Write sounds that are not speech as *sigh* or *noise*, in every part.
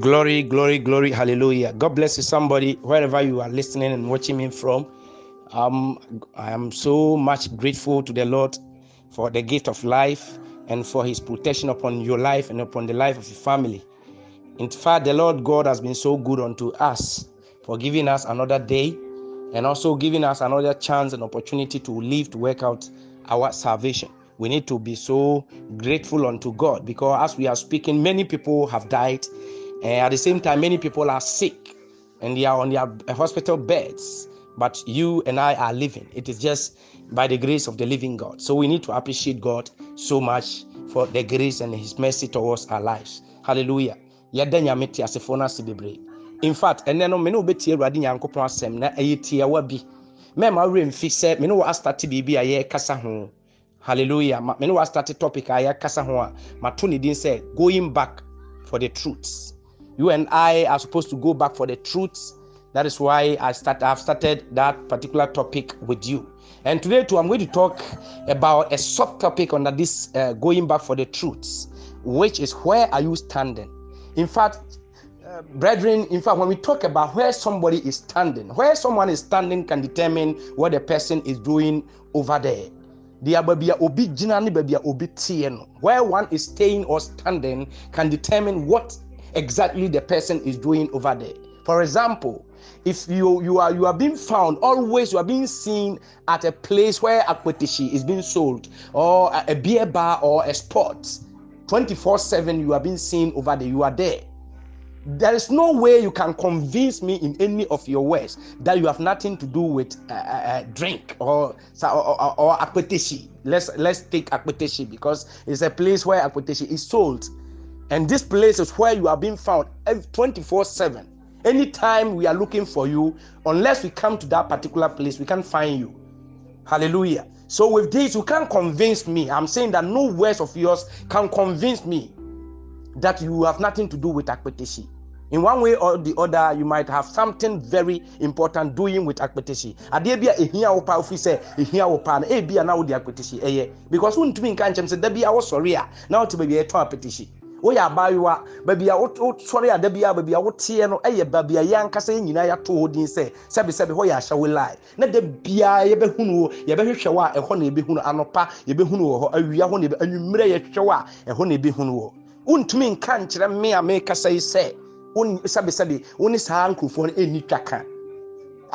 Glory, glory, glory, hallelujah. God bless you, somebody, wherever you are listening and watching me from. Um, I am so much grateful to the Lord for the gift of life and for his protection upon your life and upon the life of your family. In fact, the Lord God has been so good unto us for giving us another day and also giving us another chance and opportunity to live to work out our salvation. We need to be so grateful unto God because as we are speaking, many people have died and at the same time, many people are sick and they are on their eh, hospital beds. But you and I are living. It is just by the grace of the living God. So we need to appreciate God so much for the grace and His mercy towards our lives. Hallelujah. yɛda nyame te asefoɔ no ase bebree in fact ɛnɛ no mene wobɛtie awurade nyankopɔn asɛm na ɛyɛ tiawa bi mɛma werɛ mfi sɛ mene wɔ astate biribi a yɛrekasa ho hallelujah mene wɔ astate topic a yɛrekasa ho a mato ne din sɛ going back for the truths you and I are supposed to go back for the truths. That is why I start. I've started that particular topic with you. And today, too, I'm going to talk about a subtopic under this uh, going back for the truths, which is where are you standing? In fact, uh, brethren, in fact, when we talk about where somebody is standing, where someone is standing can determine what the person is doing over there. Where one is staying or standing can determine what exactly the person is doing over there. For example, if you you are you are being found always you are being seen at a place where akpetishi is being sold or a, beer bar or a spot 24/7 you are being seen over there you are there. There is no way you can convince me in any of your words that you have nothing to do with uh, uh, drink or or, or, or let's let's take akpetishi because it's a place where akpetishi is sold and this place is where you are being found 24 7. Anytime we are looking for you, unless we come to that particular place, we can't find you. Hallelujah. So, with this, you can't convince me. I'm saying that no words of yours can convince me that you have nothing to do with Akpetishi. In one way or the other, you might have something very important doing with akpetishi. Adeɛ ehia wo pa ofi sɛ ehia wo pa no ebi na wo de akpetishi ɛyɛ because wontumi nka nkyɛn sɛ dabi a wɔsɔre a ah. na wote baabi akpetishi woyɛ abaayewa baabi a wosɔre a da bi a baabi a woteɛ no yɛ baabi a yɛn ankasa yɛn nyinaa yɛato hɔ din sɛ sɛbisɛbi hɔ yɛ ahyɛwo line na da biara yɛbɛhunu wo yɛbɛhwehwɛ wo a ɛhɔ na yɛbɛhunu. Anɔpa yɛbɛhunu wɔ hɔ awia hɔ na yɛbɛ anwummerɛ yɛhwehwɛ wo a ɛhɔ na yɛbɛhunu wɔ wontumi nka nkyerɛ me a mekasa yi sɛ sɛbisɛbi wo ne saa nkurɔfoɔ no ɛnni twa ka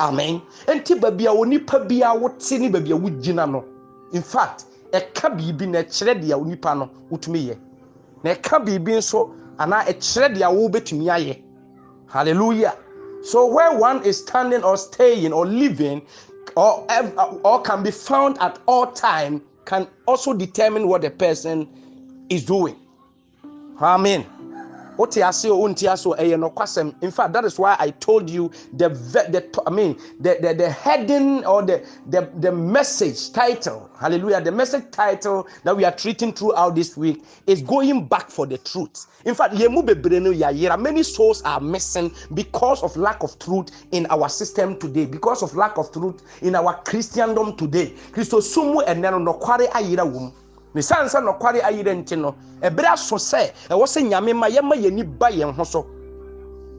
amen. Nti baabi a onipa bi a wote ne baabi a wogyina no in fact ɛka biribi na ɛkyerɛ deɛ onipa no wotumi yɛ na ɛka biribi nso anaa ɛkyerɛ deɛ wobɛtumi ayɛ. Hallelujah. So where one is standing or staying or living or, or can be found at all time can also determine what the person is doing. Amen wote ase o wonte ase o ɛyɛ nokwasɛm in fact that is why i told you the the i mean the the, the heading or the, the the message title hallelujah the message title that we are treating throughout this week is going back for the truth. In fact yɛn mu bebree no yɛayera many souls are missing because of lack of truth in our system today because of lack of truth in our christendom today. Kristosum mu ɛnɛ no nɔkware ayera wɔ mu ne san sɛ nɔkware ayerɛ nti no ɛberɛ aso sɛ ɛwɔ sɛ nyame ma yɛma yɛni ba yɛn ho so.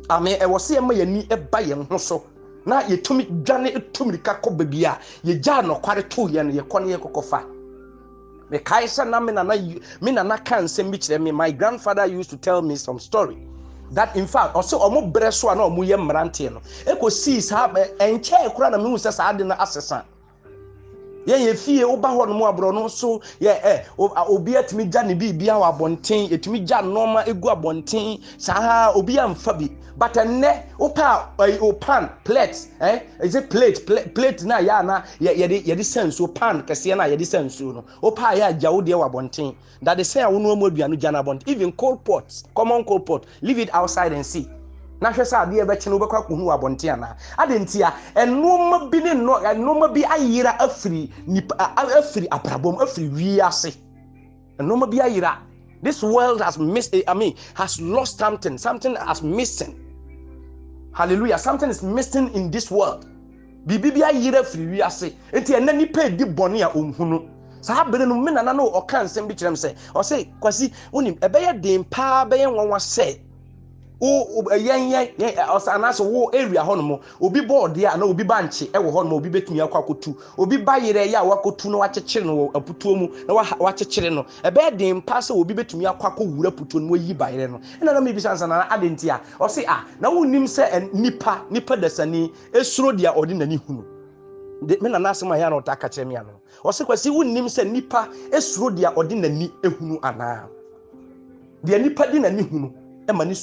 Ame ɛwɔ sɛ yɛma yɛni ba yɛn ho so. Na yɛtumi dwane tu mirika kɔ baabi a yɛgyaa nɔkware too yɛ no yɛkɔ ne yɛkɔkɔ fa. Mekae sɛ na me nana me nana ka nsɛm bi kyerɛ me. My grandfather used to tell me some story. That in fact ɔsɛ ɔmo brɛ so a na ɔmo yɛ mmeranteɛ no. Ɛkɔsii saa ɛnkyɛɛ koraa na mehu sɛ saa ade no asesa yɛn yɛ fie woba hɔ nom aborɔno so yɛ ɛ obi atumi gya ne biribia wɔ abɔnten yɛtumi gya nneɛma egu abɔnten. Saa obi amfa bi. But ɛnnɛ wopɛ a o pan plate ɛ ɛsɛ plate plate na yɛ ana yɛde yɛde sɛ nsuo pan kɛseɛ na yɛde sɛ nsuo no. Wopɛ a yɛ agya wo deɛ wɔ abɔnten. Dade sɛ a wɔn mu aduane gya no abɔnten. Even cold pot common cold pot leave it outside and see na hwɛ sɛ adeɛ bɛkye no wobɛkɔ akɔhu wɔ abɔnten anaa ade nti a ɛnoɔma bi ne nnoɔma bi ayera afiri nipa afiri abrabɔm afiri wiase. Ɛnoɔma bi ayera. This world has missed i mean has lost something. Something has missing. Hallelujah. Something is missing in this world. Biribi bi ayera afiri wiase. Nti ɛnɛ nipa edi bɔne a ɔnhunu saa bere no me nana no ɔka nsɛm bi kyerɛ m sɛ ɔsɛ kwasi wonim ɛbɛyɛ den paa bɛyɛ nwanwa sɛ wo yɛn yɛn ɔsan anaasɛ wo area hɔ nom obi bɔ ɔdeɛ a na obi ba nkye ɛwɔ hɔ nom obi betumi akɔ akɔtu. Obi ba yerɛ yɛ a wakɔtu na wakyekyere no wɔ aputuo mu na wakyekyere no. Ɛbɛyɛ den pa sɛ obi betumi akɔ akɔ wura aputuo no wayi ba yerɛ no. Ɛna na mi bisa nsa na adi nti a ɔsi a na wo nim sɛ nipa nipa dasani esuro deɛ ɔde n'ani hunu me nana asɛm a yɛ na ɔta aka kyerɛ mi ɔsi kwasi wo nim sɛ nipa esuro deɛ ɔde n'ani ehunu anaa? Deɛ nipa de n'ani hunu ɛma ne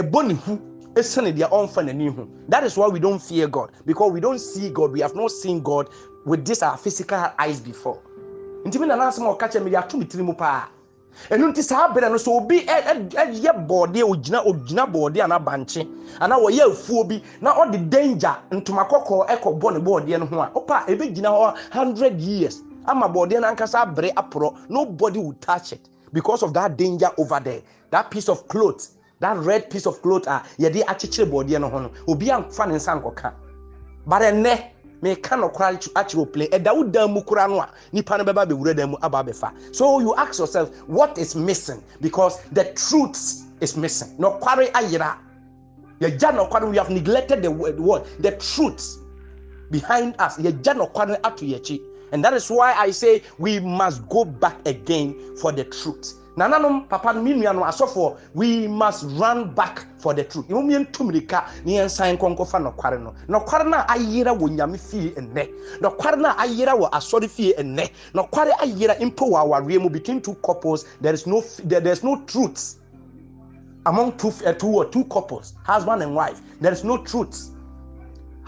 ɛbɔ ne hu ɛsɛne deɛ ɔmfa n'ani ho that is why we don't fear god because we don't see god we have not seen god with this our physical eyes before. Nti mi nana asɛm a ɔka kyerɛ mi de ato mi tiri mu paa. Ɛnu nti saa abirɛ no so obi ɛyɛ bɔɔdeɛ ogyina ogyina bɔɔdeɛ ana bankye ana wɔyɛ afuo bi na ɔde danger ntoma kɔkɔɔ ɛkɔ bɔ ne bɔɔdeɛ no ho a. Ɔpa ebe gyina hɔ hundred years ama bɔɔdeɛ no ankasa abere aporɔ nobody will touch it because of that danger over there that piece of cloth that red piece of cloth a yɛde akyekyere bɔɔdeɛ no ho no obi amfa ne nsa nkɔka. But ɛnɛ meka nɔkora akyerɛ play ɛda wo dan mu kora no a nipa no bɛba bɛwura dan mu aba abɛfa. So you ask yourself what is missing? Because the truth is missing. Nɔkware ayera. Yɛgya nɔkware we have neglected the word the truth behind us. Yɛgya nɔkware ato yɛkyi and that is why i say we must go back again for the truth. Nananom papa no me nua no asɔfoɔ we must run back for the truth. Ɛmu yɛntu mmirika ne yɛnsan nkɔnkɔfa nɔkware no nɔkware no. A ayera wɔ nyame fie nnɛ nɔkware no a ayera wɔ asɔre fie nnɛ nɔkware ayera mpo wɔ awareɛ mu between two couples there is no there, there, is no truth among two, uh, two or two couples husband and wife. There is no truth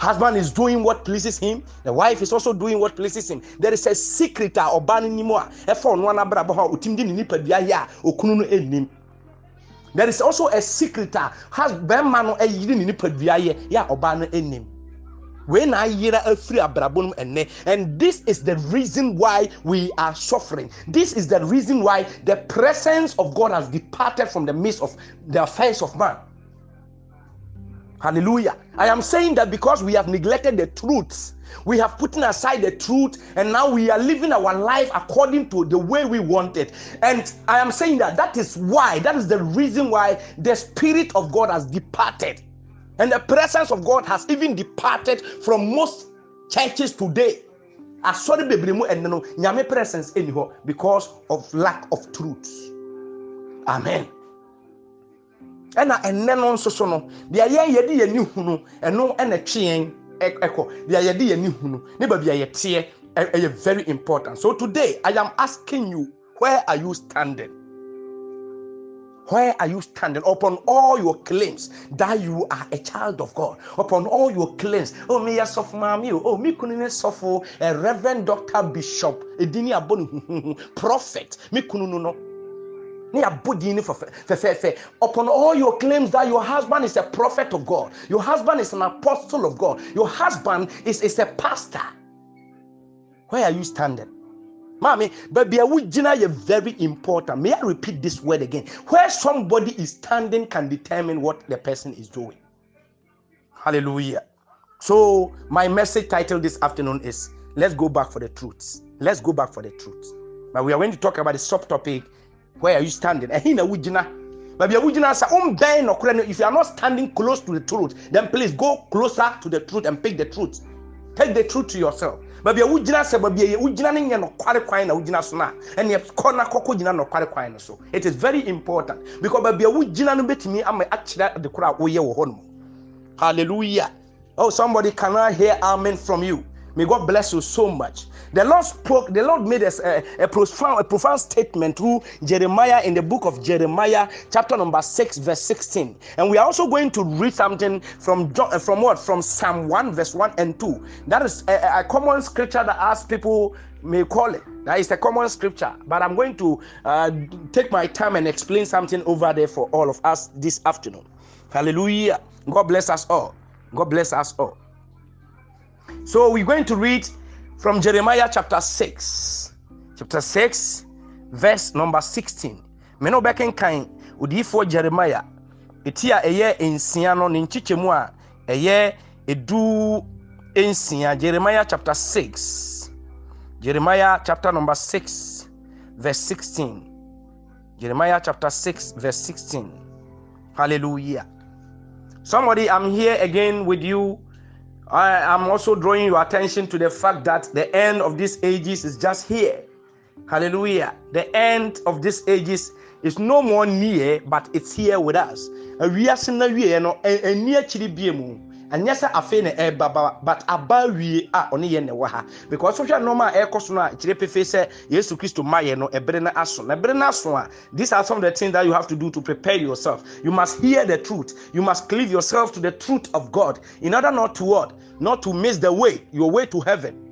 husband is doing what pleases him. The wife is also doing what pleases him. There is a secret a ɔbaa no nim a. Ɛfa ɔno anabrabɔ hɔ a otim de ne nipadua yɛ a okunu no anim there is also a secret a bɛrima no ayiri ne nipadua yɛ yɛ a ɔbaa no anim wei na ayera afiri abrabɔ no ɛnɛ and this is the reason why we are suffering. This is the reason why the presence of god has departed from the midst of the affairs of man Hallelujah. I am saying that because we have neglected the truths, we have put aside the truth, and now we are living our life according to the way we want it. And I am saying that that is why, that is the reason why the Spirit of God has departed. And the presence of God has even departed from most churches today. Ah, Asɔre bebree mu ɛnɛ no nyame presence ɛni because of lack of truth. Amen. Ɛna ɛnɛ no nso so no deɛ yɛn yɛde yɛn ni hunu ɛno ɛna twe yɛn ɛkɔ. Deɛ yɛde yɛn ni hunu ne baabi a yɛteɛ ɛyɛ very important. So today i am asking you where are you standing? Where are you standing upon all your claims that you are a child of God? Upon all your claims, oh me yes of mommy, oh me kunine suffer a reverend doctor bishop, a dini abon *laughs* prophet, me kununu no upon all your claims that your husband is a prophet of god your husband is an apostle of god your husband is, is a pastor where are you standing Mommy, baby, I would you very important. May I repeat this word again? Where somebody is standing can determine what the person is doing. Hallelujah. So, my message title this afternoon is Let's go back for the truths. Let's go back for the truths. But we are going to talk about the subtopic where are you standing? Eh, Ɛhin na wogyina baabi a wogyina sa wombɛn nɔkorɛ no if you are not standing close to the truth then please go closer to the truth and pick the truth. Take the truth to yourself. Baabi a wogyina sɛ baabi a wogyina no nyɛ nɔkware kwan na wogyina so no a ɛneɛ kɔ na kɔkɔ gyina nɔkware kwan no so. It is very important. Because baabi a wogyina no bɛtumi ama akyerɛ de korɔ a woyɛ wɔ hallelujah. Oh somebody cannot hear amen from you May God bless you so much. The Lord spoke, the Lord made us a, a, profound, a profound statement through Jeremiah in the book of Jeremiah, chapter number 6, verse 16. And we are also going to read something from John, uh, from what? From Psalm 1, verse 1 and 2. That is a, a common scripture that as people may call it. That is a common scripture. But I'm going to uh, take my time and explain something over there for all of us this afternoon. Hallelujah. God bless us all. God bless us all. So we're going to read from Jeremiah chapter 6. Chapter 6, verse number 16. Mene wobɛkenkan odiyifoɔ Jeremiah ɛti a ɛyɛ nsia no ne edu nsia Jeremiah chapter 6. Jeremiah chapter number 6 verse 16. Jeremiah chapter 6 verse 16. Hallelujah. Somebody, I'm here again with you. I am also drawing your attention to the fact that the end of these ages is just here. Hallelujah. The end of these ages is no more near, but it's here with us. Anyɛ sɛ afei na ɛreba but aba wie a ɔne yɛn na ɛwɔ ha because wohwɛ nneɛma a ɛrekɔ so no a kyerɛ pefee sɛ yesu kristo ma yɛ no ɛbere no aso na ɛbere no aso a these are some of the things that you have to do to prepare yourself. You must hear the truth. You must cleave yourself to the truth of god in order not to what? Not to miss the way your way to heaven.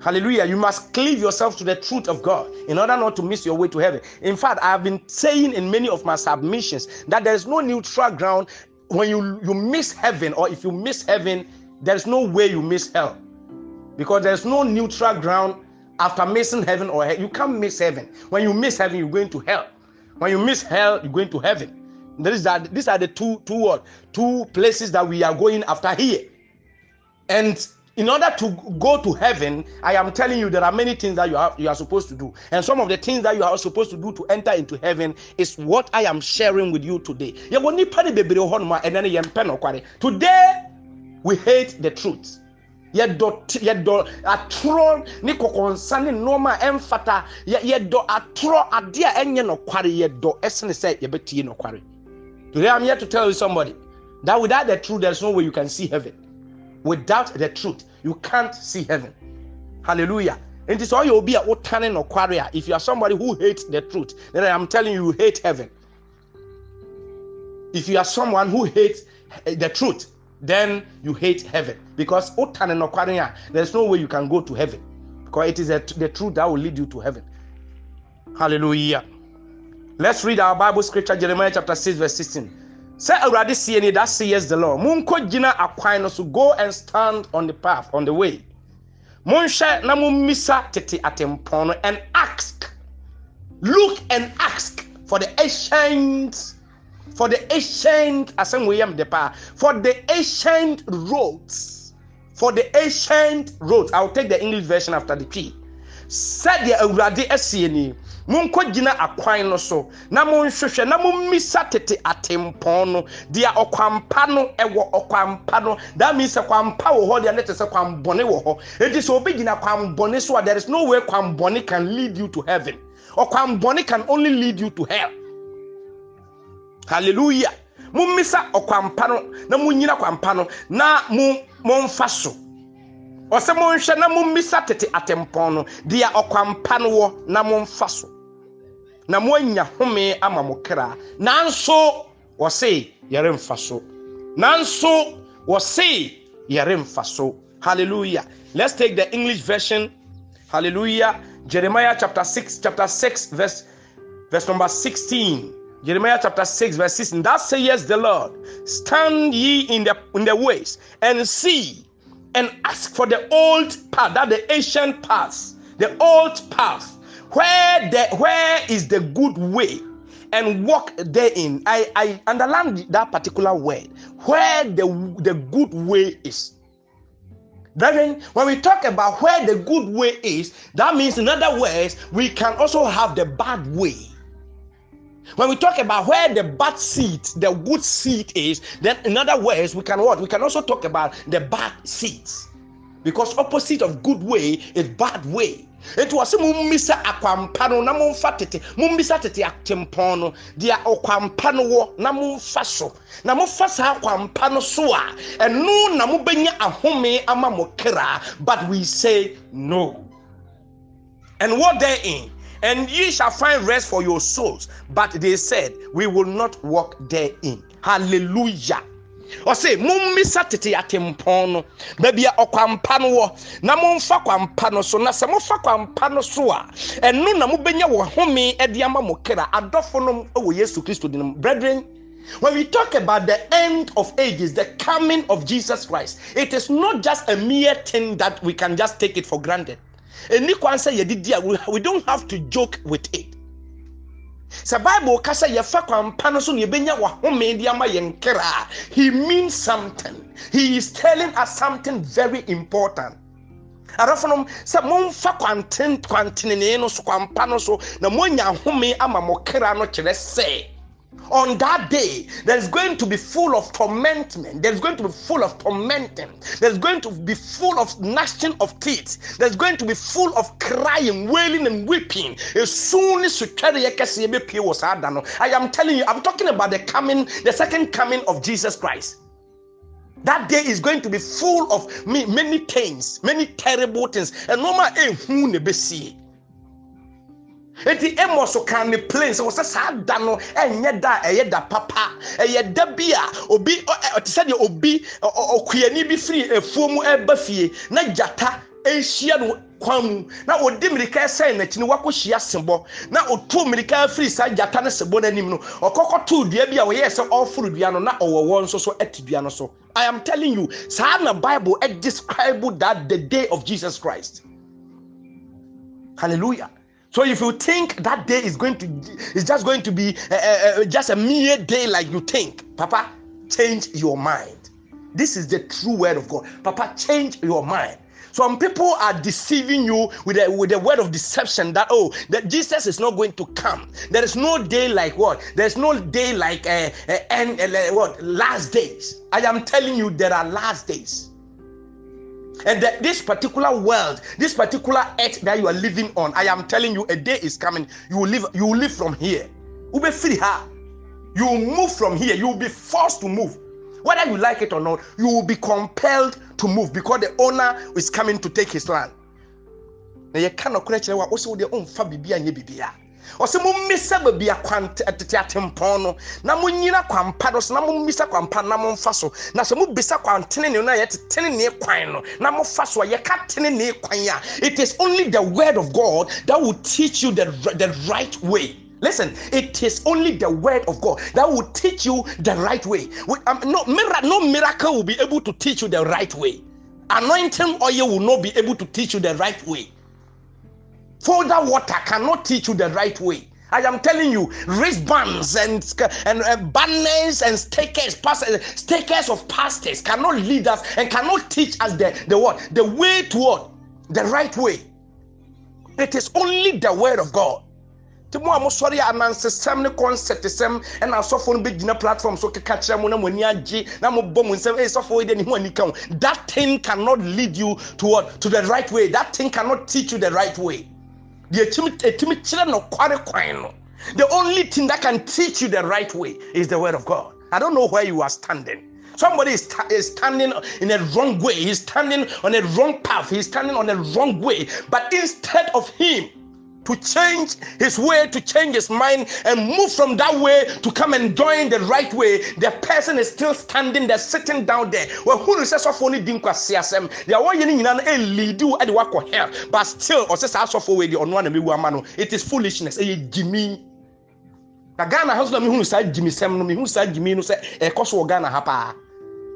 Hallelujah. You must cleave yourself to the truth of God in order not to miss your way to heaven. In fact, I have been saying in many of my submissions that there is no neutral ground when you, you miss heaven, or if you miss heaven, there's no way you miss hell. Because there's no neutral ground after missing heaven or hell. You can't miss heaven. When you miss heaven, you're going to hell. When you miss hell, you're going to heaven. These are, these are the two, two, two places that we are going after here. And in order to go to heaven, I am telling you there are many things that you are you are supposed to do, and some of the things that you are supposed to do to enter into heaven is what I am sharing with you today. Today, we hate the truth. yɛdɔ atorɔ ne kɔkɔnsa ne nneɛma a ɛmfata yɛdɔ atorɔ adeɛ a ɛnyɛ nɔkware yɛdɔ ɛsene sɛ yɛbɛtie nɔkware today i'm here to tell you somebody that without the truth there's no way you can see heaven without the truth you can't see heaven hallelujah And it is all you'll be a nɔkware a if you are somebody who hates the truth then i'm telling you you hate heaven if you are someone who hates eh, the truth then you hate heaven because there's no way you can go to heaven because it is the truth that will lead you to heaven. Hallelujah. Let's read our Bible scripture, Jeremiah chapter 6, verse 16. Say already see any that says the Lord. Munko jina akwino so go and stand on the path, on the way. Munsha na misa tete atempono and ask. Look and ask for the ancient for the ancient asɛm the power for the ancient roads for the ancient roads i'll take the english version after the p sɛdeɛ awurade asie ni monkɔ gyina akwan no so na monhwehwɛ na mommisa tete atempɔn no. Deɛ ɔkwampa no ɛwɔ ɔkwampa no. That sɛ kwampa wɔ hɔ deɛ ne te sɛ kwambɔne wɔ hɔ. Enti sɛ obi gyina kwambɔne so a there is no way kwambɔne can lead you to heaven. Ɔkwambɔne can only lead you to hell. Hallelujah. Mummisa ɔkwampa no na munyina kwampa no na momfa so. Ɔsɛ monhwɛ na mummisa tete atempɔn no. Deɛ ɔkwampa no wɔ na momfa so. Na moanya home ama mo kra. Nanso wɔse yɛremfa so. Nanso wɔse yɛremfa so. Hallelujah. Let's take the english version. Hallelujah. Jeremiah chapter 6 chapter 6 verse verse number 16 Jeremiah chapter 6, verse 16. That says the Lord, stand ye in the in the ways and see and ask for the old path, that the ancient path, the old path, where the where is the good way, and walk therein. I, I underline that particular word, where the, the good way is. Brethren, when we talk about where the good way is, that means, in other words, we can also have the bad way. When we talk about where the bad seed, the good seed is, then in other words, we can what? We can also talk about the bad seeds. Because opposite of good way is bad way. It was a mummisa akwampa no na momfa tete mummisa tete atempɔn no deɛ ɔkwampa no wɔ na momfa so na mofa saa akwampa a na ahome ama mo but we say no and what therein and ye shall find rest for your souls. But they said, We will not walk therein. Hallelujah. ɔse mommisa tete atempɔn no baabi a ɔkwampa no wɔ na momfa kwampa no so na sɛ mofa kwampa no so a ɛno na yesu brethren when we talk about the end of ages, the coming of Jesus Christ, it is not just a mere thing that we can just take it for granted ɛni kwan sɛ yɛde a we don't have to joke with it. Sɛ bible ka sɛ yɛfa kwampa no so na yɛbɛnya wahome de ama yɛn kra he means something. He is telling us something very important. Adɔfonom sɛ momfa kwantenenee no so kwampa no so na moanya ahome ama mo kra no kyerɛ sɛ on that day there's going to be full of tormentment. There's going to be full of tormenting. There's going to be full of gnashing of teeth. There's going to be full of crying wailing and weeping. As soon as you carry was i am telling you i'm talking about the coming the second coming of jesus christ. That day is going to be full of many things many terrible things. And no matter who eti amos kan ne plane sɛ wɔsɛ saa da no ɛnyɛ da a ɛyɛ da papa ɛyɛ da bi a obi ɔte sɛ deɛ obi ɔkuani bi firi efuo mu ɛba fie na gyata ɛhyia no kwan mu. Na ɔdi mmirika ɛsɛn n'akyi no wakɔhyia sebɔ na ɔtu mmirika afiri saa gyata no sebɔ n'anim no ɔkɔkɔ to dua bi a wɔyɛ sɛ ɔforo dua no na ɔwɔ wɔn nso so ɛte dua no so. I am telling you saa na bible ɛ describe that the day of jesus christ. Hallelujah so if you think that day is going to is just going to be uh, uh, just a mere day like you think, Papa, change your mind. This is the true word of God. Papa, change your mind. Some people are deceiving you with a, with a word of deception that oh that Jesus is not going to come. There is no day like what? There's no day like uh, uh, end, uh, what last days. I am telling you there are last days. And that this particular world, this particular earth that you are living on, I am telling you, a day is coming. You will live, you will live from here. You will free her. You will move from here. You will be forced to move. Whether you like it or not, you will be compelled to move because the owner is coming to take his land. Na yɛ ka nɔkora kyerɛ wa wosɛ wode ɔmfa biribi anyɛ biribiara ɔsɛ mommisa baabi akwantete atempɔn no na monyina kwampa no so na mommisa kwampa na momfa so na sɛ mobisa kwantene ne no a yɛte kwan no na mofa so a yɛka tenenee kwan a it is only the word of god that will teach you the, the right way Listen, it is only the word of God that will teach you the right way. Um, no, no miracle will be able to teach you the right way. Anointing oil will not be able to teach you the right way. Folder water cannot teach you the right way. I am telling you, wristbands and and uh, banners and stickers, pastors, stickers of pastors cannot lead us and cannot teach us the, the what the way to what the right way. It is only the word of God. mo a mosɔre anansesɛm ne kɔnsɛtesɛm ɛna asɔfo no bɛgyina platform so keka kyerɛ mo na mo ani agye na mobɔ mo nsɛm ei sɔfo yi de ne ho ani ka that thing cannot lead you to what to the right way that thing cannot teach you the right way no no. The only thing that can teach you the right way is the word of god. I don't know where you are standing. Somebody is, is standing in a wrong way. He's standing on a wrong path. He's standing on a wrong way. But instead of him to change his way, to change his mind, and move from that way to come and join the right way, the person is still standing there, sitting down there. Well, who says of only dinka siasem? They are one yin a lead you at the work of hell, but still, or says also for way the on one and it is foolishness. A Jimmy. Na Ghana has no me who said Jimmy Sam, no me who said Jimmy no say a cost Ghana hapa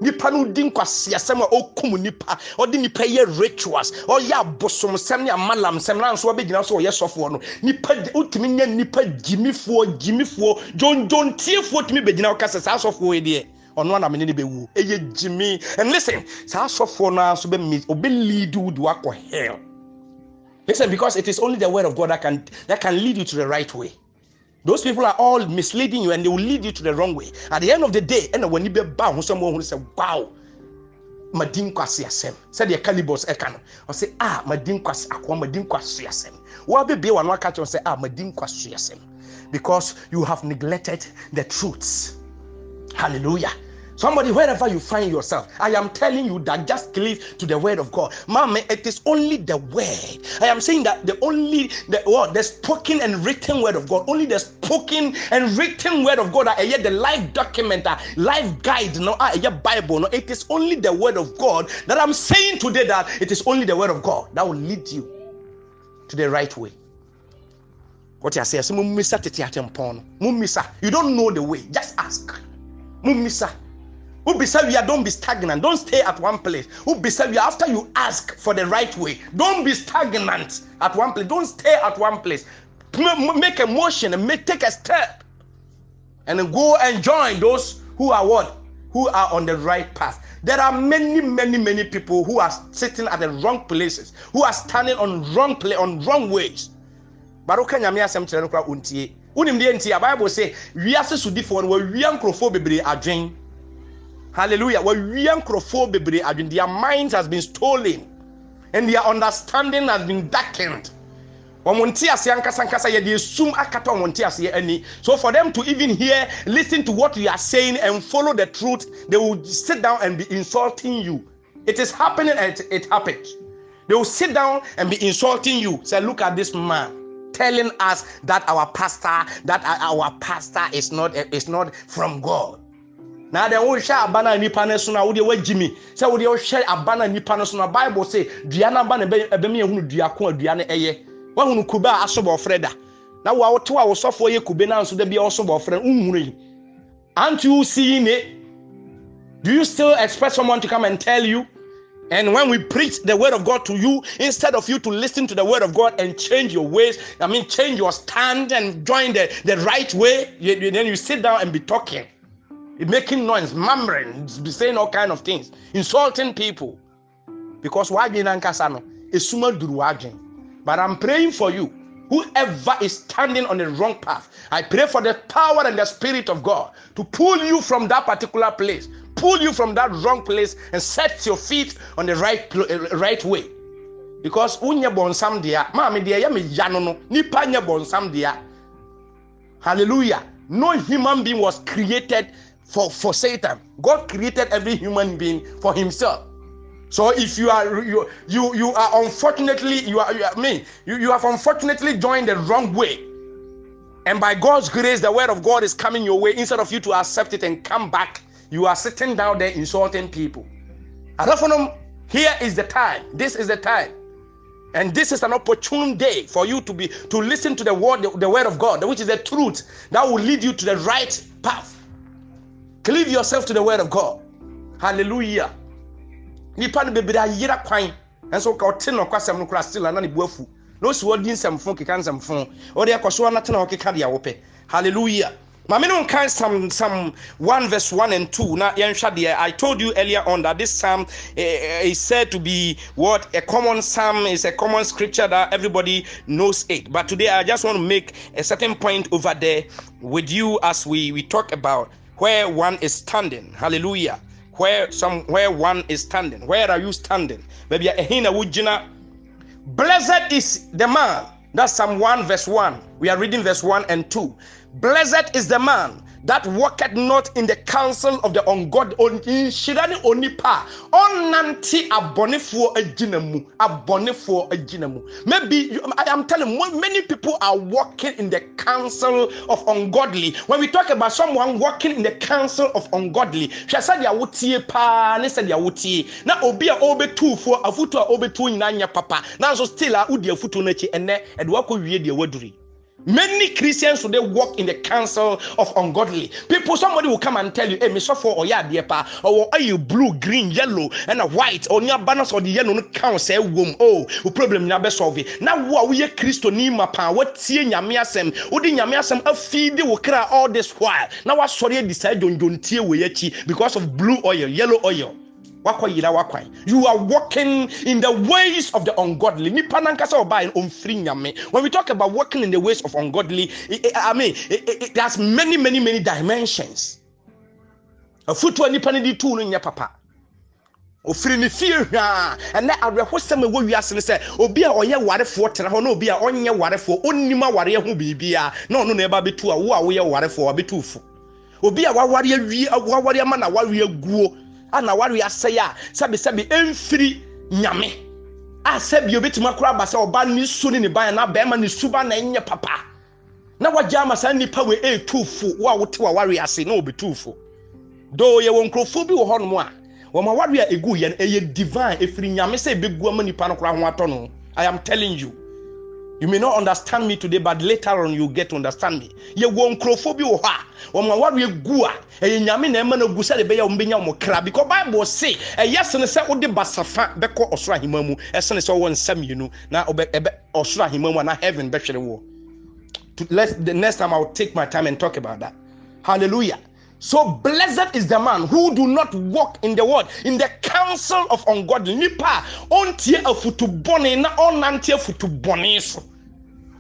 nipa no di nkwaseasɛm a ɔkum nipa. Ɔde nipa yɛ rituals. Ɔyɛ abosomsɛm ne amalamsɛm. Na nso ɔbɛgyina so ɔyɛ sɔfoɔ no. Nipa wotumi nyɛ nipa gyimifoɔ gyimifoɔ. Dwondwontiefoɔ tumi bɛgyina ɔka saa sɔfoɔ yi deɛ ɔno anam ne ne bɛwu. Ɛyɛ gyimi. And listen saa sɔfoɔ no nso bɛ ɔbɛlead wo de wakɔ hell. Listen because it is only the word of god that can that can lead you to the right way those people are all misleading you and they will lead you to the wrong way. At the end of the day, and when you be bound, someone who say, Wow, madin kwasi asɛm sɛdeɛ calibus ɛka no ɔsɛ a madin kwasi akoa madin kwasi asɛm wɔabɛbie wɔn aka kyerɛ sɛ a madin kwasi asɛm because you have neglected the truths. Hallelujah Somebody, wherever you find yourself, I am telling you that just cleave to the word of God. Mama, it is only the word. I am saying that the only the word, the spoken and written word of God, only the spoken and written word of God, I yet the life document, uh, life guide, no, I Bible, no, it is only the word of God that I'm saying today that it is only the word of God that will lead you to the right way. What you say, you don't know the way, just ask. Mumisa. Ubisa, we don't be stagnant. Don't stay at one place. Ubisa, after you ask for the right way, don't be stagnant at one place. Don't stay at one place. Make a motion and make, take a step. And go and join those who are what? Who are on the right path. There are many, many, many people who are sitting at the wrong places, who are standing on wrong play on wrong ways. Baroka nyame asɛm kyerɛ no kora ɔntie wonim deɛ nti a bible sɛ wiase sodifoɔ no wɔawia nkurɔfoɔ bebree adwen hallelujah. Wɔawia nkurɔfoɔ bebree adwen their minds has been stolen. And their understanding has been darkened. So for them to even hear listen to what you are saying and follow the truth they will sit down and be insulting you. It is happening and it, it happened. They will sit down and be insulting you. Say look at this man telling us that our pastor that our pastor is not is not from god na deɛ wohwɛ aba no a nipa no so no a wodeɛ woagyi mi sɛ wodeɛ wohwɛ aba no a nipa no so no bible sɛ dua no aba no ɛbɛmi yɛhunu dua ko a dua no ɛyɛ woahunu kube a aso bɔfrɛ da na wo a wote a wosɔfoɔ yɛ kube no nso da bia ɔso bɔfrɛ nhunu yi aren't you seeing it? Do you still expect someone to come and tell you? And when we preach the word of God to you, instead of you to listen to the word of God and change your ways, I mean, change your stand and join the, the right way, you, then you sit down and be talking, making noise, murmuring, saying all kind of things, insulting people. Because why be nankasano? Esuma duru But I'm praying for you. Whoever is standing on the wrong path, I pray for the power and the spirit of God to pull you from that particular place, pull you from that wrong place and set your feet on the right uh, right way because wonyɛ bɔnsam dea maame deɛ yɛ me ya no no nipa nyɛ bɔnsam dea hallelujah no human being was created for for satan god created every human being for himself so if you are you you, you are unfortunately you are you, mean you, you have unfortunately joined the wrong way and by god's grace the word of god is coming your way instead of you to accept it and come back you are sitting down there insulting people. Arafonum, here is the time. This is the time. And this is an opportune day for you to be to listen to the word, the, the word of God, which is the truth that will lead you to the right path. Cleave yourself to the word of God. Hallelujah. nipa no bebree ayera kwan nso ka ɔte no kwasɛm no kora still ana ne bu afu na osi hɔ di nsɛmfo keka nsɛmfo ɔde akɔ so anatena hɔ keka deɛ wɔpɛ hallelujah Mami no some some one verse one and two. na Now, I told you earlier on that this psalm uh, is said to be what a common psalm is a common scripture that everybody knows it. But today I just want to make a certain point over there with you as we we talk about where one is standing. Hallelujah. Where some where one is standing. Where are you standing? Maybe ehina wujina. Blessed is the man. That's Psalm 1 verse 1. We are reading verse 1 and 2. Blessed is the man that walketh not in the counsel of the ungodly nhyira ne onipa ɔnante abɔnefoɔ agyina mu abɔnefoɔ agyina mu. Maybe i am telling you many people are walking in the counsel of ungodly. When we talk about someone walking in the counsel of ungodly hwɛ sɛdeɛ wotie paa ne sɛdeɛ wotie. Na obi a ɔbɛtuufoɔ afutu a ɔbɛtu nyinaa nyɛ papa. Nanso still a wodi afutu no akyi ɛnɛ ɛde wakɔ wie deɛ waduri Many Christians today walk in the counsel of ungodly. People. Somebody will come and tell you, "Hey, so for oya pa. Or are you blue, green, yellow, and a white? Or near banners or the yellow no count say wom. Oh o problem na be solve now wo we Christo ni mapa what tie nyame asem? Odi nyame asem? Afeed wo kra all this while. Now what sorry decide don don tie we because of blue oil yellow oil wakɔyera wakwan you are walking in the ways of the ungodly. Nipa nankasa ɔbaa ɔmfiri nyame. When we talk about walking in the ways of ungodly i mean it, many many many dimensions. Afutuo nipa no de tuu no nyɛ papa. Ofiri ne fie hwaa ɛnɛ awerɛhosɛm ɛwɔ wiase no sɛ obi a ɔyɛ warefoɔ tena hɔ na obi a ɔnyɛ warefoɔ ɔnnim awareɛ ho biribiara na ɔno na ɛba bɛtu a wo a woyɛ warefoɔ wabɛtu fo obi a waware awie waware ama na waware aguo ana wari asɛe a sɛbisɛbi ɛmfiri nyame. A sɛbi obetumi akora aba sɛ ɔba ne su ne ne ban na bɛrima ne suba na ɛnyɛ papa. Na wagya ama saa nipa wei ɛɛtu fo wo a wote wa wari ase na obetu fo doo yɛwɔ nkurɔfoɔ bi wɔ hɔnom a wɔn awari a egu yɛn ɛyɛ divine efiri nyame sɛ ebegu ama nipa no koraa ho atɔ no i am telling you you may not understand me today but later on you get to understand me. Yɛwɔ nkurɔfoɔ bi wɔ hɔ a wɔn awari egu a ɛyɛ nyame na ɛma no gu sɛ de bɛyɛ wɔn bɛnya wɔn kra because bible say ɛyɛ sene sɛ wode basafa bɛkɔ ɔsoro ahema mu. Ɛsene sɛ ɔwɔ nsa mmienu na ɔbɛ ɛbɛ ɔsoro ahema mu ana heaven bɛhwere let the next time i will take my time and talk about that. Hallelujah. So blessed is the man who do not walk in the word in the counsel of ungodly. Nipa ɔntie afutu bɔne na ɔnante afutu bɔne so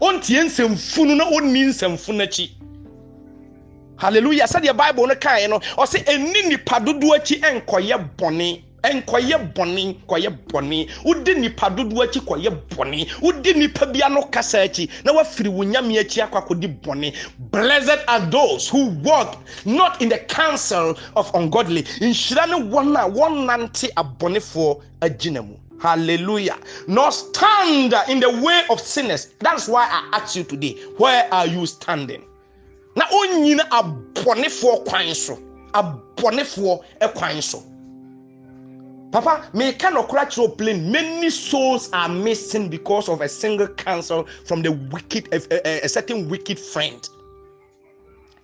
ɔntie nsɛmfunu na ɔnni nsɛmfunu n'akyi. Hallelujah. Sɛdeɛ bible no kaeɛ no ɔsɛ ɛni nipa dodoɔ akyi ɛnkɔyɛ bɔne. Nkɔyɛ bɔne kɔyɛ bɔne. Wodi nipa dodoɔ akyi kɔyɛ bɔne. Wodi nipa bia no kasa akyi na wafiri wo nyame akyi akɔ akɔdi bɔne. Blessed are those who walk not in the counsel of ungodly. Nhyira ne wɔn a wɔnante abɔnefoɔ agyina mu hallelujah nor stand in the way of sinners that's why i ask you today where are you standing na onyina abɔnefoɔ kwan so abɔnefoɔ kwan so Papa, may your plane. Many souls are missing because of a single counsel from the wicked, a, a, a, certain wicked friend.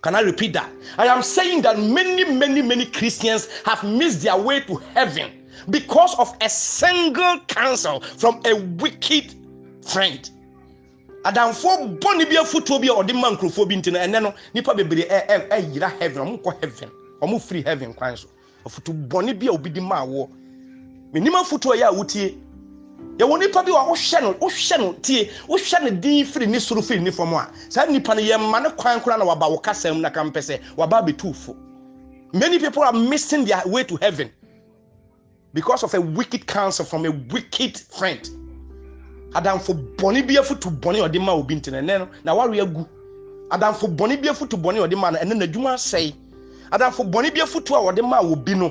Can I repeat that? I am saying that many, many, many Christians have missed their way to heaven because of a single counsel from a wicked friend. adamfoɔ bɔne bi afotuo bi a ɔde ma nkurɔfoɔ bi nti no ɛnɛ no nipa bebree ɛyira heaven ɔmo nkɔ heaven ɔmo firi heaven kwan so. Afotu bɔne bi a obi di maa wɔ. Menim afotuo yɛ a wotie. Yɛwɔ nipa bi a wohwɛ no wohwɛ no tie wohwɛ no din firi ne soro firi ne fam a saa nipa no yɛmma ne kwan koraa na waba wo kasa mu na ka mpɛ sɛ waba abɛtu fo. Many people are missing their way to heaven because of a wicked counsel from a wicked friend. Adamfo bɔne bi afotu bɔne ɔde ma obi ntina ɛnɛ no na wari agu adamfo bɔne bi afotu bɔne ɔde ma no ɛnɛ n'adwuma asɛe adamfo bɔne bi afutu a wɔde ma obi no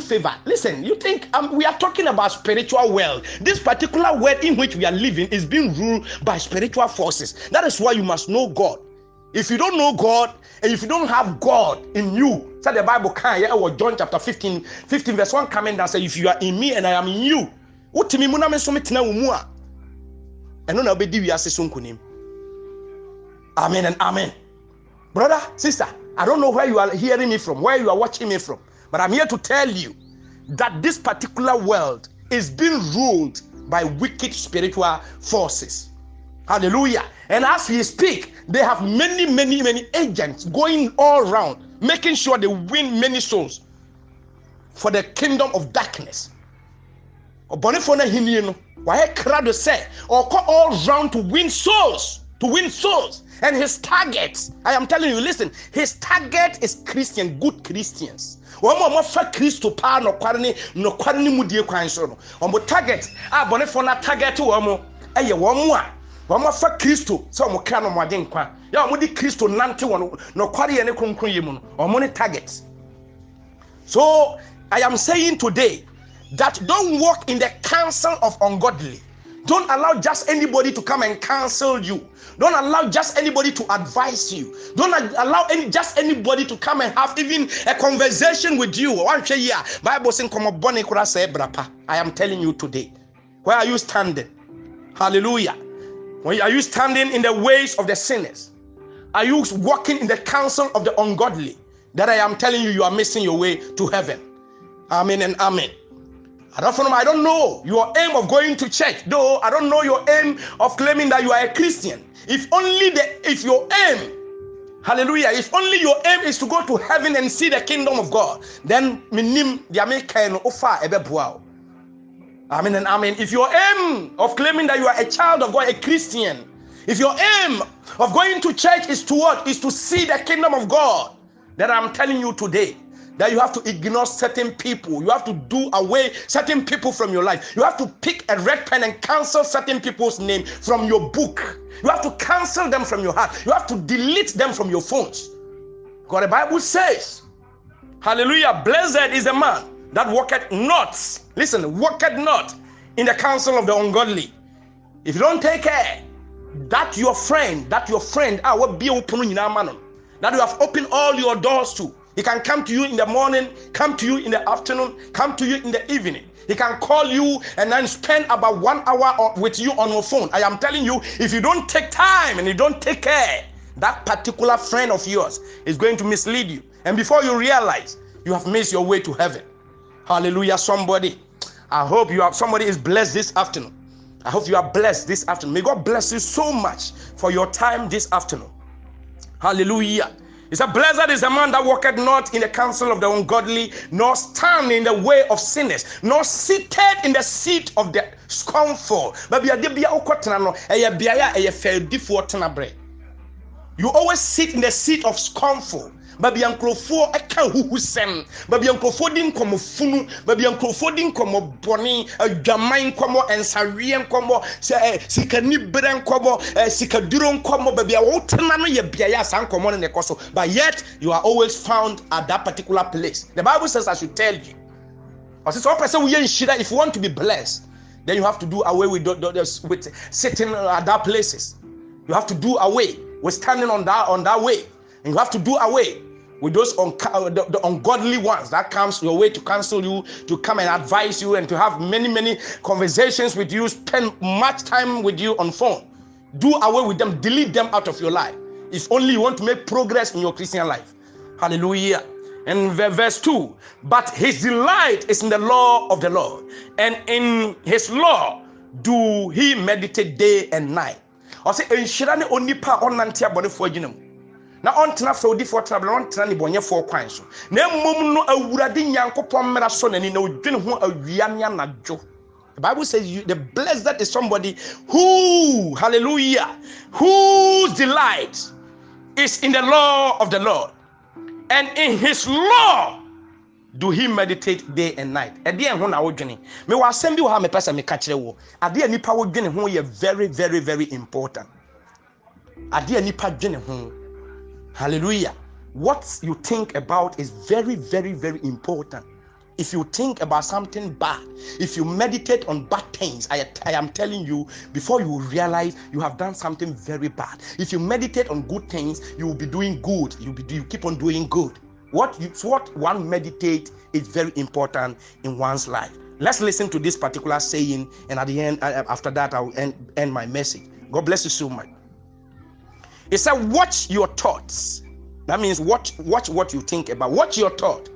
favor. Listen you think um, we are talking about spiritual world. This particular world in which we are living is being ruled by spiritual forces. That is why you must know god if you don't know god and if you don't have god in you said the bible can yeah or john chapter 15 15 verse 1 coming down say if you are in me and i am in you mu na me nso metena wo mu a? Ɛno na wobɛdi wiase so amen and amen. Brother sister I don't know where you are hearing me from, where you are watching me from, but I'm here to tell you that this particular world is being ruled by wicked spiritual forces. Hallelujah. And as we speak, they have many, many, many agents going all around, making sure they win many souls for the kingdom of darkness. ɔbɔnefoɔ no ahenni no wayɛ krado sɛ ɔkɔ all round to win souls to win souls and his target, I am telling you, listen, his target is Christian, good Christians. wɔn a wɔfa kristo paa nɔkware ne nɔkware ne mu die kwan so no wɔn target a bɔnefo na target wɔn ɛyɛ wɔn a wɔn afa kristo sɛ wɔn kra no wɔn ade nkwa yɛ wɔn de kristo nante wɔn nɔkware yɛ ne kronkron yɛ mu no wɔn ne target so i am saying today that don't walk in the counsel of ungodly don't allow just anybody to come and counsel you. Don't allow just anybody to advise you. Don't allow any just anybody to come and have even a conversation with you. Bible saying, I am telling you today. Where are you standing? Hallelujah. Are you standing in the ways of the sinners? Are you walking in the counsel of the ungodly? That I am telling you, you are missing your way to heaven. Amen and amen. I don't, I don't know your aim of going to church, though I don't know your aim of claiming that you are a Christian. If only the if your aim, hallelujah, if only your aim is to go to heaven and see the kingdom of God, then minim the American offer a Amen and amen. If your aim of claiming that you are a child of God, a Christian, if your aim of going to church is to what? Is to see the kingdom of God, then I'm telling you today, that you have to ignore certain people. You have to do away certain people from your life. You have to pick a red pen and cancel certain people's name from your book. You have to cancel them from your heart. You have to delete them from your phones. God, the Bible says, Hallelujah, blessed is the man that walketh not. Listen, walketh not in the counsel of the ungodly. If you don't take care, that your friend, that your friend, ah, what be open that you have opened all your doors to he can come to you in the morning, come to you in the afternoon, come to you in the evening. He can call you and then spend about one hour with you on your phone. I am telling you, if you don't take time and you don't take care, that particular friend of yours is going to mislead you. And before you realize, you have missed your way to heaven. Hallelujah, somebody. I hope you are somebody is blessed this afternoon. I hope you are blessed this afternoon. May God bless you so much for your time this afternoon. Hallelujah. He said, Blessed is the man that walketh not in the counsel of the ungodly, nor stand in the way of sinners, nor seated in the seat of the scornful. You always sit in the seat of scornful baabi eh, eh, a nkurɔfoɔ ka huhusɛm baabi a nkurɔfoɔ di nkɔmɔ funu. Baabi a nkurɔfoɔ di nkɔmɔ bɔne adwaman nkɔmɔ nsaweɛ nkɔmɔ sɛ sikani bere nkɔmɔ sikaduro nkɔmɔ baabi a wɔtena no yɛ beaeɛ a saa nkɔmɔ no na ɛkɔ so. But yet you are always found at that particular place. The bible says i should tell you. Ɔsɛ sɛ ɔpɛ sɛ woyɛ nhyira if you want to be blessed then you have to do away with, with sitting at that places. You have to do away. With standing on that on that way. And you have to do away with those uh, the, the, ungodly ones that comes your way to counsel you to come and advise you and to have many many conversations with you spend much time with you on phone. Do away with them. Delete them out of your life. If only you want to make progress in your christian life. Hallelujah. And verse 2 but his delight is in the law of the lord and in his law do he meditate day and night. Agyina mu na ɔntena fɛwdifoɔ tena bla ɔntena nebɔnyɛfoɔ kwan so. Na mmom no awurade nyankopɔn mmara sɔ n'ani na ɔdwene ho awia ne anadwo. The bible says you, the blessed is somebody who hallelujah whose delight is in the law of the lord. And in his law do he meditate day and night. Ɛdeɛ ho na wodwene. Mewɔ asɛm bi wɔ ha mepɛ sɛ meka kyerɛ wɔ adeɛ nipa wodwene ho yɛ very very very important. Adeɛ nipa dwene ho Hallelujah. What you think about is very, very, very important. If you think about something bad, if you meditate on bad things, I, I am telling you, before you realize you have done something very bad. If you meditate on good things, you will be doing good. You be you keep on doing good. What you what one meditate is very important in one's life. Let's listen to this particular saying, and at the end, uh, after that, I'll end, end my message. God bless you so much. It said, watch your thoughts. That means watch, watch what you think about. Watch your thought.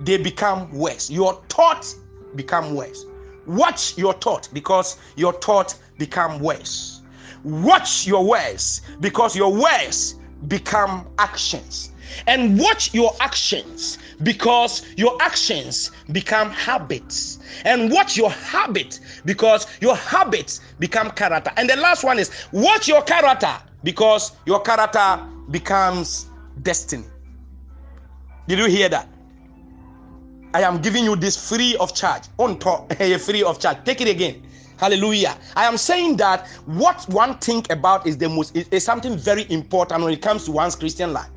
They become worse. Your thoughts become worse. Watch your thought because your thought become worse. Watch your words because your words become actions. And watch your actions because your actions become habits. And watch your habit because your habits become character. And the last one is watch your character because your character becomes destiny. Did you hear that? I am giving you this free of charge. On top, *laughs* free of charge. Take it again. Hallelujah. I am saying that what one think about is the most is, is something very important when it comes to one's Christian life.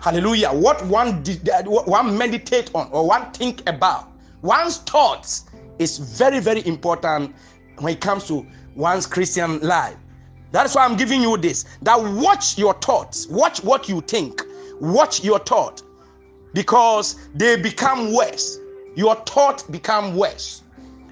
Hallelujah. What one did one meditate on or one think about, one's thoughts is very very important when it comes to one's Christian life. That's why I'm giving you this. That watch your thoughts, watch what you think, watch your thought, because they become worse. Your thought become worse,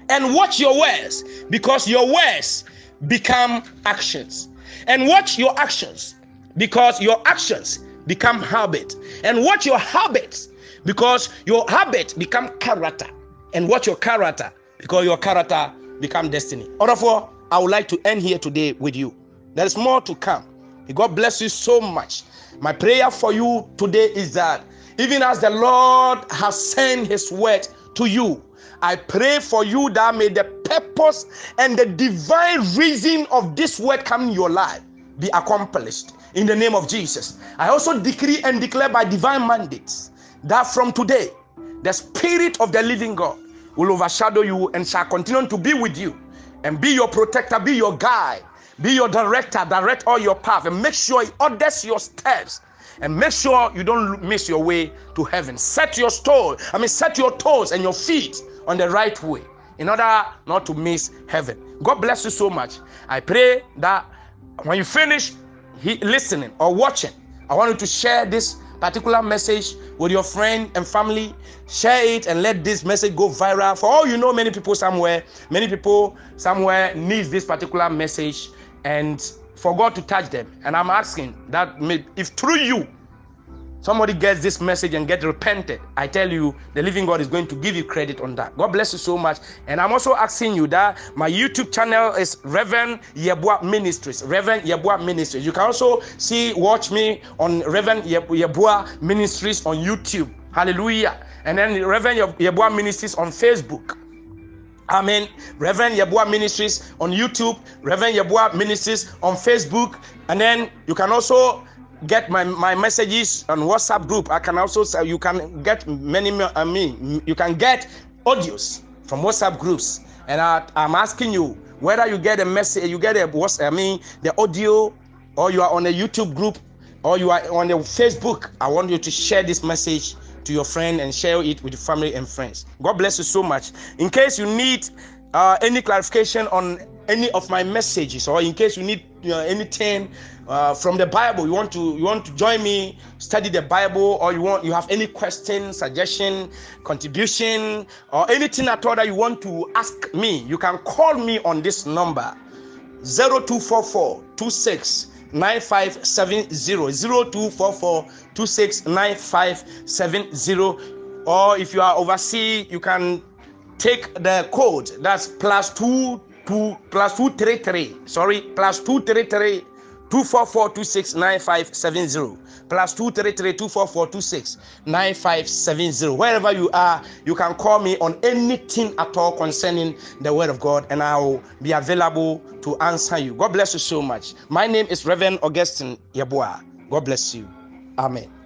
and watch your words because your words become actions, and watch your actions because your actions become habit, and watch your habits because your habit become character, and watch your character because your character become destiny. Therefore, I would like to end here today with you. There is more to come. God bless you so much. My prayer for you today is that even as the Lord has sent his word to you, I pray for you that may the purpose and the divine reason of this word coming in your life be accomplished in the name of Jesus. I also decree and declare by divine mandates that from today, the Spirit of the living God will overshadow you and shall continue to be with you and be your protector, be your guide, be your director, direct all your path, and make sure He orders your steps. And make sure you don't miss your way to heaven. Set your toe, I mean, set your toes and your feet on the right way in order not to miss heaven. God bless you so much. I pray that when you finish listening or watching, I want you to share this particular message with your friend and family. Share it and let this message go viral. For all you know, many people somewhere, many people somewhere needs this particular message and for God to touch them. And I'm asking that if through you, somebody gets this message and get repented, I tell you, the living God is going to give you credit on that. God bless you so much. And I'm also asking you that my YouTube channel is Reverend Yeboah Ministries. Reverend Yeboah Ministries. You can also see, watch me on Reverend Yeboah Ministries on YouTube. Hallelujah. And then Reverend Yeboah Ministries on Facebook. Amen. Reverend Yeboah Ministries on YouTube, Reverend Yeboah Ministries on Facebook, and then you can also get my, my messages on WhatsApp group. I can also say you can get many I mean you can get audios from WhatsApp groups. And I, I'm asking you whether you get a message, you get a what's I mean the audio, or you are on a YouTube group, or you are on the Facebook. I want you to share this message to your friend and share it with family and friends. God bless you so much. In case you need uh, any clarification on any of my messages, or in case you need you know, anything uh, from the Bible, you want to you want to join me study the Bible, or you want you have any question, suggestion, contribution, or anything at all that you want to ask me, you can call me on this number 0244 26 9570 or if you are overseas you can take the code. That's plus two two plus two three three. Sorry plus two three three two four four two six nine five seven zero plus two three three two four four two six nine five seven zero. Wherever you are, you can call me on anything at all concerning the Word of God, and I will be available to answer you. God bless you so much. My name is Reverend Augustine Yeboah. God bless you. Amen.